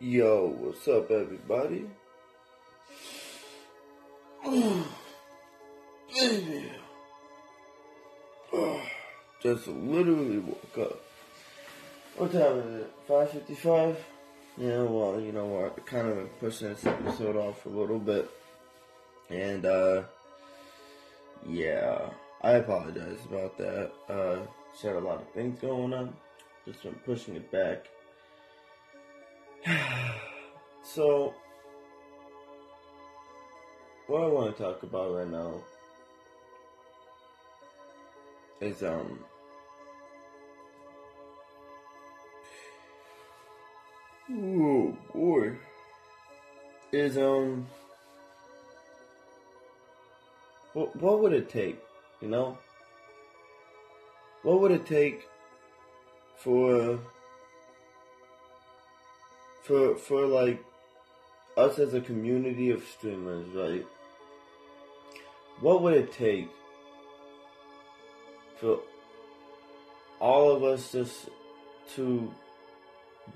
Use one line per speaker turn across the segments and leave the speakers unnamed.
Yo, what's up, everybody? Just literally woke up. What time is it? Five fifty-five. Yeah, well, you know what? Kind of pushing this episode off a little bit, and uh, yeah, I apologize about that. Uh, just had a lot of things going on. Just been pushing it back. so, what I want to talk about right now is um oh boy is um what what would it take you know? What would it take for for for like us as a community of streamers right what would it take for all of us just to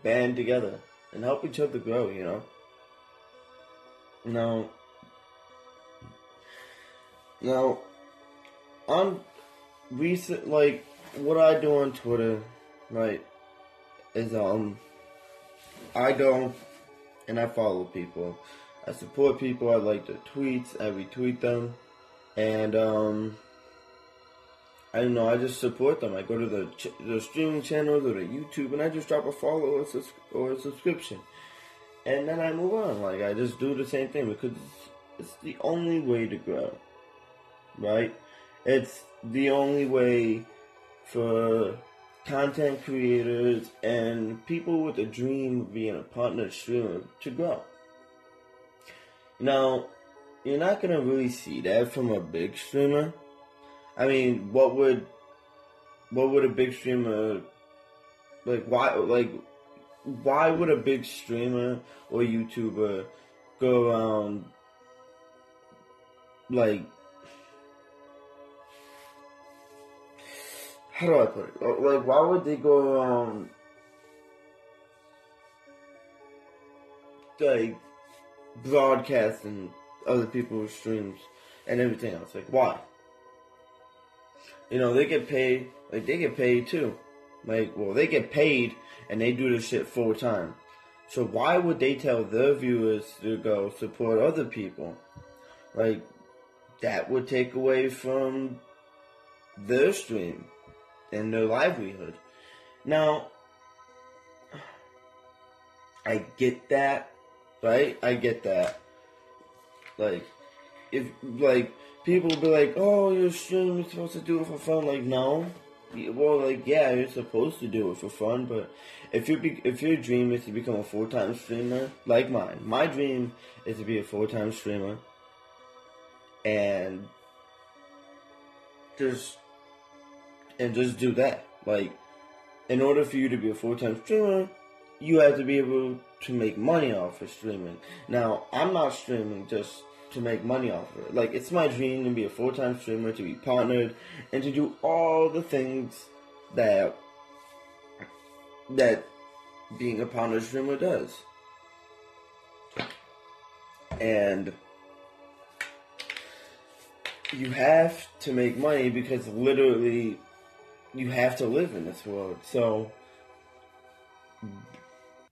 band together and help each other grow, you know? Now, now, on recent, like, what I do on Twitter, right, is, um, I go and I follow people. I support people, I like their tweets, I retweet them, and, um, I don't know. I just support them. I go to the ch- the streaming channels or the YouTube, and I just drop a follow or a, sus- or a subscription, and then I move on. Like I just do the same thing because it's, it's the only way to grow, right? It's the only way for content creators and people with a dream of being a partner streamer to grow. Now, you're not gonna really see that from a big streamer I mean, what would what would a big streamer like? Why like why would a big streamer or YouTuber go around like? How do I put it? Like, why would they go around like broadcasting other people's streams and everything else? Like, why? you know, they get paid, like they get paid too. Like, well, they get paid and they do this shit full time. So why would they tell their viewers to go support other people? Like, that would take away from their stream and their livelihood. Now, I get that, right? I get that. Like, if, like, people be like, "Oh, you're supposed to do it for fun." Like, no. Well, like, yeah, you're supposed to do it for fun, but if you be, if your dream is to become a full time streamer, like mine, my dream is to be a full time streamer, and just and just do that. Like, in order for you to be a full time streamer, you have to be able to make money off of streaming. Now, I'm not streaming just to make money off of it. Like it's my dream to be a full time streamer, to be partnered, and to do all the things that that being a partner streamer does. And you have to make money because literally you have to live in this world. So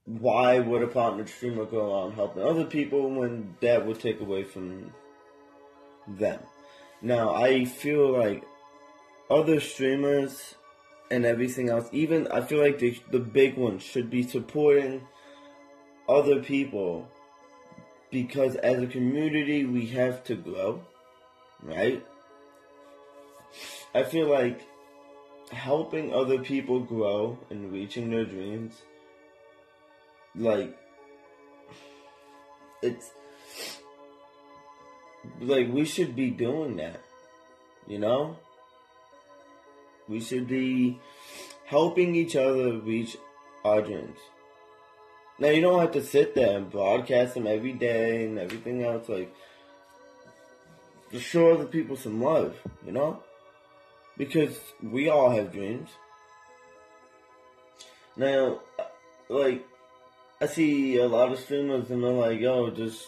why would a partner streamer go on helping other people when that would take away from them? Now, I feel like other streamers and everything else, even I feel like the big ones should be supporting other people because as a community we have to grow, right? I feel like helping other people grow and reaching their dreams like it's like we should be doing that you know? We should be helping each other reach our dreams. Now you don't have to sit there and broadcast them every day and everything else like just show other people some love you know because we all have dreams now like I see a lot of streamers and they're like, yo, just,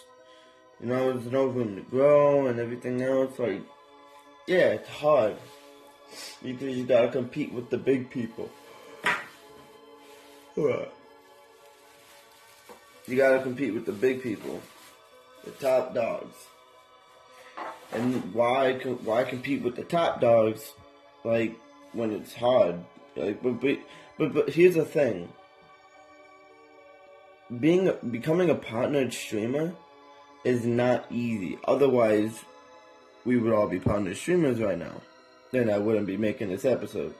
you know, there's no room to grow and everything else. Like, yeah, it's hard. Because you gotta compete with the big people. You gotta compete with the big people, the top dogs. And why why compete with the top dogs, like when it's hard? Like, but but but, but here's the thing being becoming a partnered streamer is not easy. Otherwise, we would all be partnered streamers right now. Then I wouldn't be making this episode.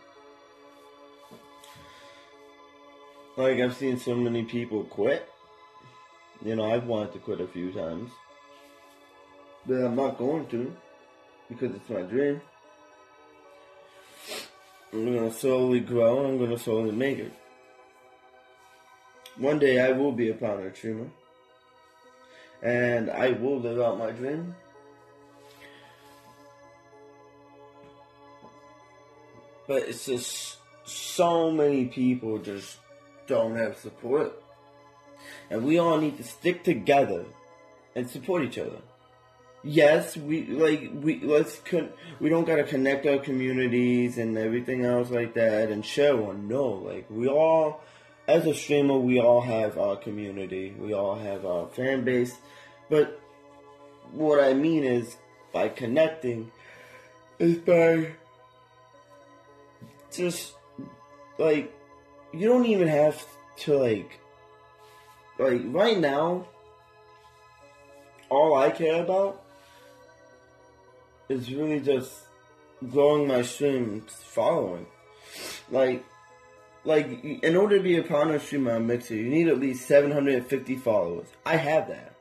Like I've seen so many people quit. You know, I've wanted to quit a few times. But I'm not going to because it's my dream. I'm gonna slowly grow I'm gonna slowly make it. One day I will be a partner streamer. And I will live out my dream. But it's just so many people just don't have support. And we all need to stick together and support each other. Yes, we like we let's con- we don't gotta connect our communities and everything else like that and share one. No, like we all as a streamer, we all have our community, we all have our fan base, but what I mean is by connecting is by just like you don't even have to like like right now all I care about is really just growing my streams following. Like like in order to be a partner streamer on Mixer, you need at least 750 followers. I have that.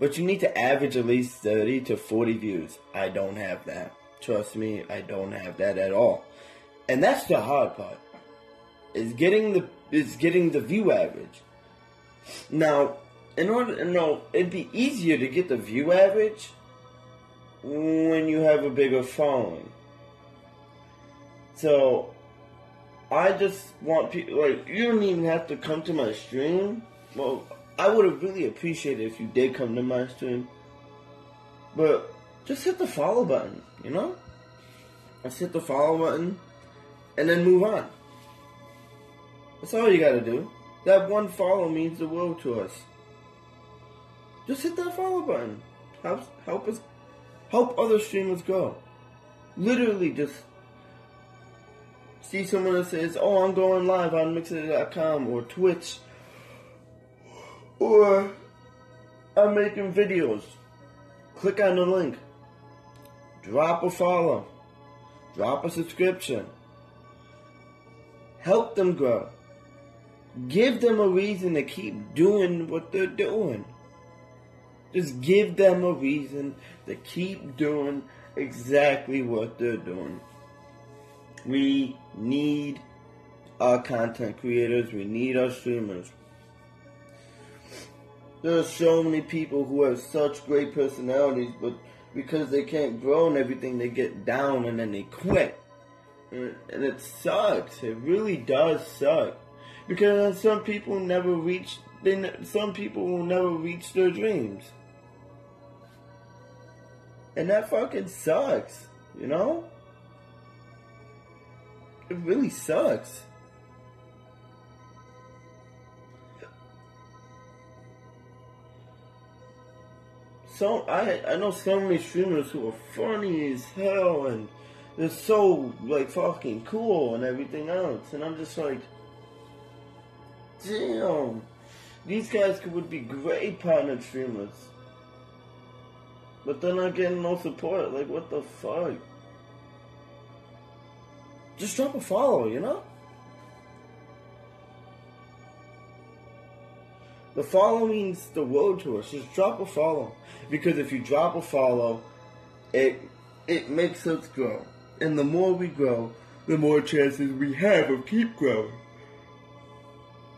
But you need to average at least 30 to 40 views. I don't have that. Trust me, I don't have that at all. And that's the hard part. Is getting the is getting the view average. Now, in order no, it'd be easier to get the view average when you have a bigger following. So I just want people like you don't even have to come to my stream. Well, I would have really appreciated if you did come to my stream. But just hit the follow button, you know? Just hit the follow button and then move on. That's all you gotta do. That one follow means the world to us. Just hit that follow button. Help help us help other streamers grow. Literally just see someone that says, "Oh, I'm going live on Mixer.com or Twitch," or I'm making videos. Click on the link. Drop a follow. Drop a subscription. Help them grow. Give them a reason to keep doing what they're doing. Just give them a reason to keep doing exactly what they're doing. We need our content creators. We need our streamers. There are so many people who have such great personalities, but because they can't grow and everything, they get down and then they quit. And, it sucks. It really does suck. Because some people never reach, they, some people will never reach their dreams. And that fucking sucks, you know? It really sucks. So I I know so many streamers who are funny as hell and they're so like fucking cool and everything else, and I'm just like, damn, these guys could would be great partner streamers, but they're not getting no support. Like, what the fuck? just drop a follow, you know? The follow means the road to us. Just drop a follow. Because if you drop a follow, it it makes us grow. And the more we grow, the more chances we have of keep growing.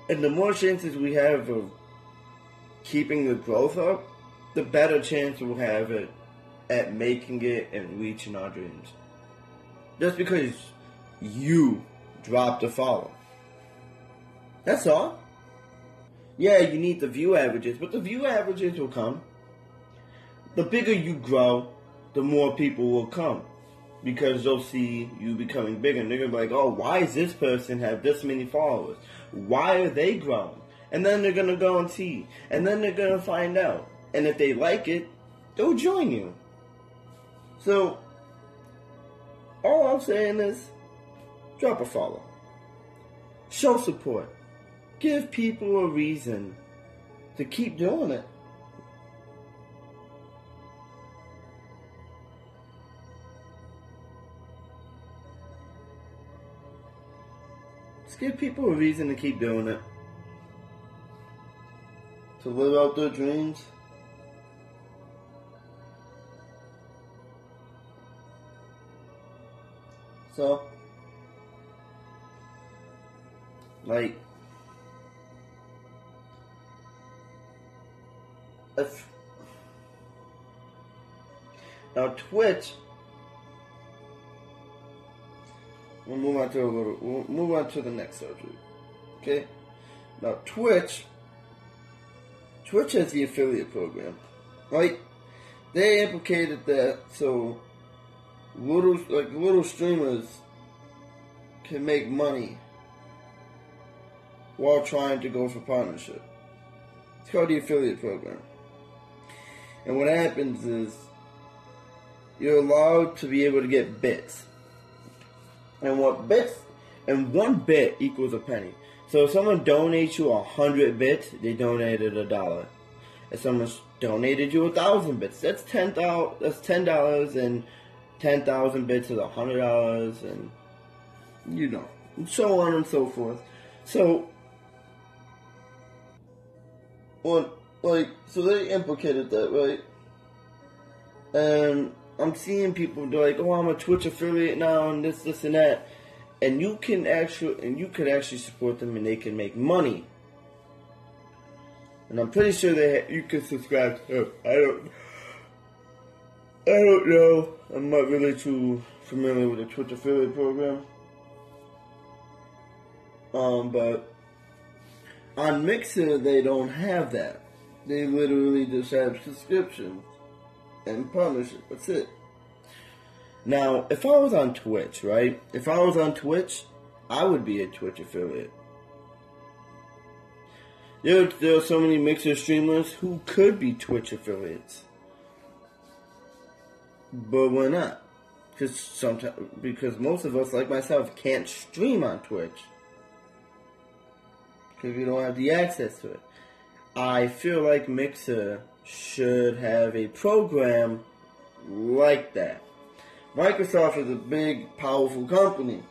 And the more chances we have of keeping the growth up, the better chance we'll have it at making it and reaching our dreams. Just because you dropped a follow. That's all. Yeah, you need the view averages, but the view averages will come. The bigger you grow, the more people will come because they'll see you becoming bigger. And they're gonna be like, oh, why does this person have this many followers? Why are they growing? And then they're gonna go and see, and then they're gonna find out. And if they like it, they'll join you. So, all I'm saying is, drop a follow. Show support. Give people a reason to keep doing it. Give people a reason to keep doing it. To live out their dreams. So, like, if now Twitch, we'll move on to a little. We'll move on to the next subject. Okay, now Twitch. Twitch has the affiliate program, right? They implicated that so little like little streamers can make money while trying to go for partnership. It's called the affiliate program. And what happens is you're allowed to be able to get bits. And what bits and one bit equals a penny. So if someone donates you a hundred bits, they donated a dollar. If someone donated you a thousand bits, that's ten. That's ten dollars, and ten thousand bits is hundred dollars, and you know, and so on and so forth. So, well, like, so they implicated that, right? And I'm seeing people they're like, "Oh, I'm a Twitch affiliate now, and this, this, and that," and you can actually, and you could actually support them, and they can make money. And I'm pretty sure that you can subscribe to. I don't. I don't know. I'm not really too familiar with the Twitch affiliate program. Um, but on Mixer they don't have that. They literally just have subscriptions and partnership. That's it. Now, if I was on Twitch, right? If I was on Twitch, I would be a Twitch affiliate. There, there are so many Mixer streamers who could be Twitch affiliates, but we're not. Because sometimes, because most of us, like myself, can't stream on Twitch because we don't have the access to it. I feel like Mixer should have a program like that. Microsoft is a big, powerful company.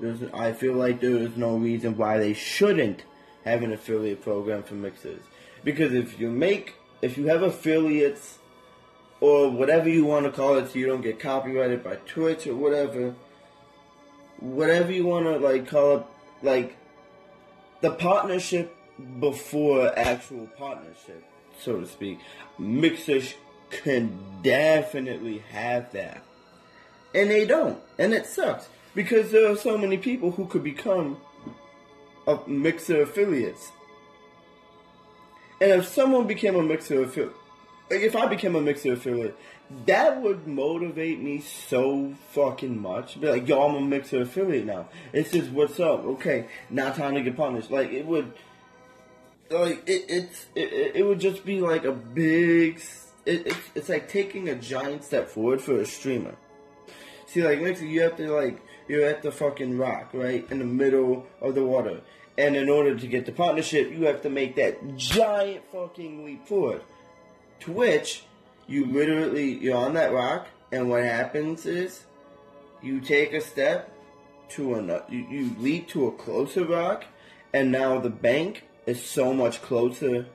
There's, I feel like there is no reason why they shouldn't have an affiliate program for mixers. Because if you make, if you have affiliates, or whatever you want to call it, so you don't get copyrighted by Twitch or whatever, whatever you want to like call it, like the partnership before actual partnership, so to speak, mixers can definitely have that. And they don't. And it sucks. Because there are so many people who could become a mixer affiliates. And if someone became a mixer affiliate, like if I became a mixer affiliate, that would motivate me so fucking much. Be like, yo, I'm a mixer affiliate now. It's just what's up. Okay, now time to get punished. Like it would, like it, it's it, it would just be like a big. It, it's it's like taking a giant step forward for a streamer. See, like mixer, you have to like you're at the fucking rock, right in the middle of the water, and in order to get the partnership, you have to make that giant fucking leap forward. Twitch you literally you're on that rock, and what happens is you take a step to another. You, you leap to a closer rock, and now the bank is so much closer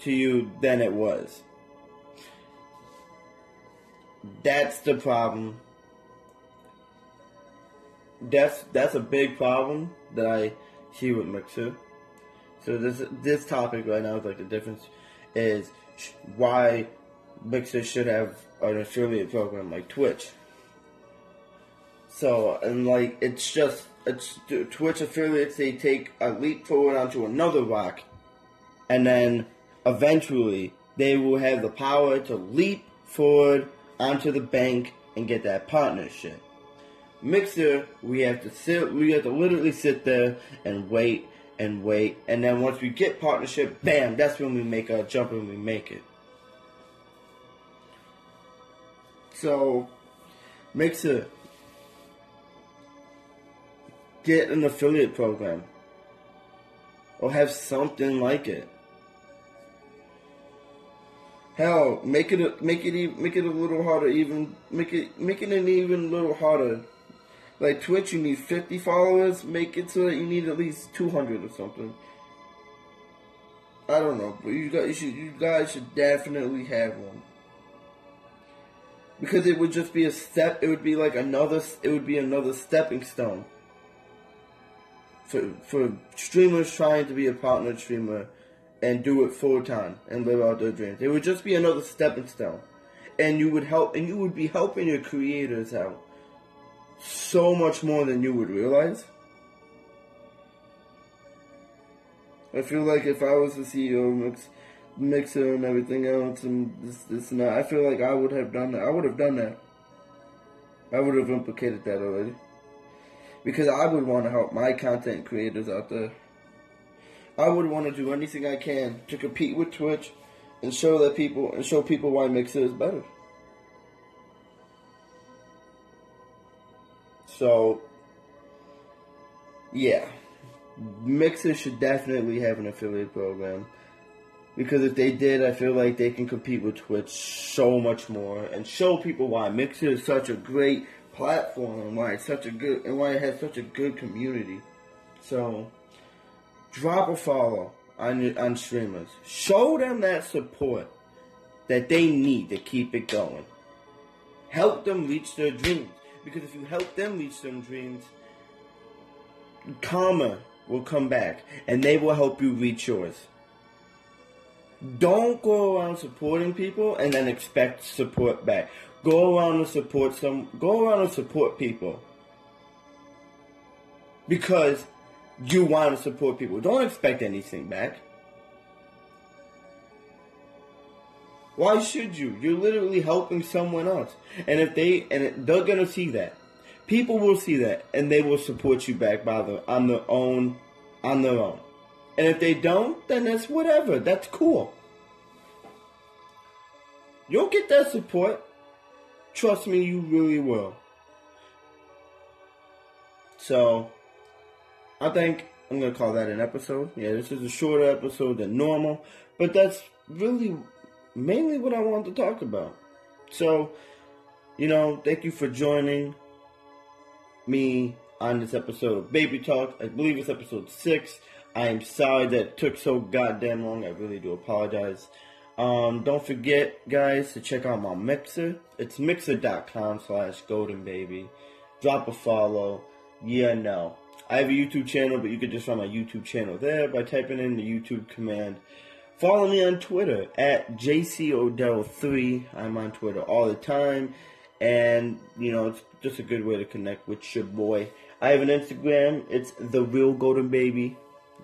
to you than it was. That's the problem. That's that's a big problem that I see with Mixer. So this this topic right now is like the difference is why Mixer should have an affiliate program like Twitch. So, and like, it's just, it's, Twitch affiliates they take a leap forward onto another rock, and then eventually they will have the power to leap forward onto the bank and get that partnership. Mixer, we have to sit, we have to literally sit there and wait and wait, and then once we get partnership, bam, that's when we make our jump and we make it. So, make Mixer, get an affiliate program or have something like it. Hell, make it a, make it make it a little harder. Even make it make it an even little harder. Like Twitch, you need fifty followers. Make it so that you need at least two hundred or something. I don't know, but you guys, you, should, you guys should definitely have one because it would just be a step. It would be like another. It would be another stepping stone for for streamers trying to be a partner streamer and do it full time and live out their dreams. It would just be another stepping stone, and you would help, and you would be helping your creators out so much more than you would realize. I feel like if I was the CEO of Mix, Mixer and everything else and this, this and that, I feel like I would have done that. I would have done that. I would have implicated that already. Because I would want to help my content creators out there. I would want to do anything I can to compete with Twitch and show that people and show people why Mixer is better. So, yeah, Mixer should definitely have an affiliate program because if they did, I feel like they can compete with Twitch so much more and show people why Mixer is such a great platform and why it's such a good and why it has such a good community. So drop a follow on on streamers. Show them that support that they need to keep it going. Help them reach their dreams. Because if you help them reach their dreams, karma will come back and they will help you reach yours. Don't go around supporting people and then expect support back. Go around and support some go around and support people. Because you want to support people. Don't expect anything back. Why should you? You're literally helping someone else. And if they and they're gonna see that. People will see that and they will support you back by the on their own on their own. And if they don't, then that's whatever. That's cool. You'll get that support. Trust me, you really will. So I think I'm gonna call that an episode. Yeah, this is a shorter episode than normal, but that's really mainly what I wanted to talk about. So, you know, thank you for joining me on this episode of Baby Talk. I believe it's episode six. I am sorry that took so goddamn long. I really do apologize. Um, don't forget, guys, to check out my Mixer. It's mixer.com slash golden baby. Drop a follow. Yeah, no. I have a YouTube channel, but you can just find my YouTube channel there by typing in the YouTube command. Follow me on Twitter at JCOdell3. I'm on Twitter all the time. And, you know, it's just a good way to connect with your boy. I have an Instagram. It's the real golden baby.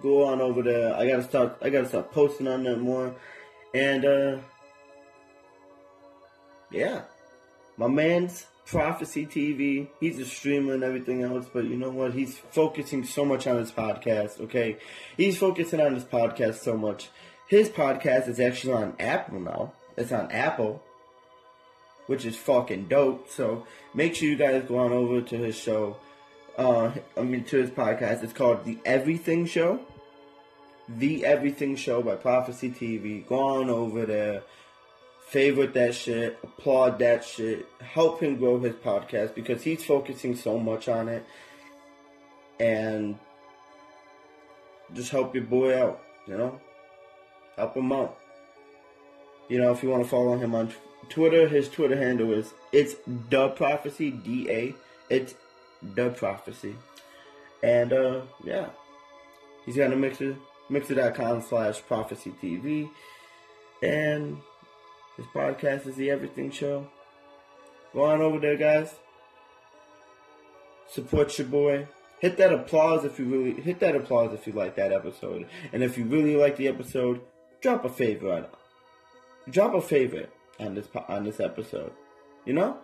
Go on over there. I gotta start I gotta start posting on that more. And uh yeah. My man's Prophecy TV. He's a streamer and everything else, but you know what? He's focusing so much on his podcast, okay? He's focusing on his podcast so much. His podcast is actually on Apple now. It's on Apple, which is fucking dope. So make sure you guys go on over to his show. Uh, I mean, to his podcast. It's called The Everything Show. The Everything Show by Prophecy TV. Go on over there favorite that shit, applaud that shit, help him grow his podcast because he's focusing so much on it. And just help your boy out, you know? Help him out. You know, if you want to follow him on Twitter, his Twitter handle is it's the prophecy, D A. It's the prophecy. And uh yeah. He's got a mixer mixer.com slash prophecy TV. And his podcast is the Everything Show. Go on over there, guys. Support your boy. hit that applause if you really hit that applause if you like that episode, and if you really like the episode, drop a favorite. Drop a favorite on this on this episode. You know,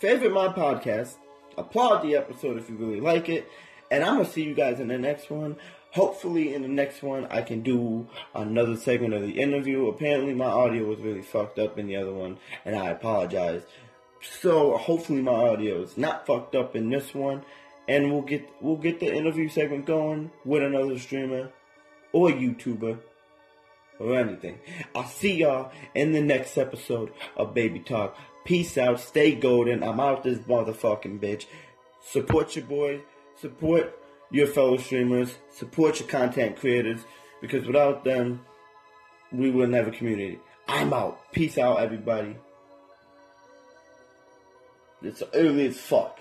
favorite my podcast. Applaud the episode if you really like it, and I'm gonna see you guys in the next one. Hopefully, in the next one, I can do another segment of the interview. Apparently, my audio was really fucked up in the other one, and I apologize. So, hopefully, my audio is not fucked up in this one, and we'll get we'll get the interview segment going with another streamer or YouTuber or anything. I'll see y'all in the next episode of Baby Talk. Peace out. Stay golden. I'm out this motherfucking bitch. Support your boy. Support your fellow streamers, support your content creators, because without them, we wouldn't have a community. I'm out. Peace out, everybody. It's early as fuck.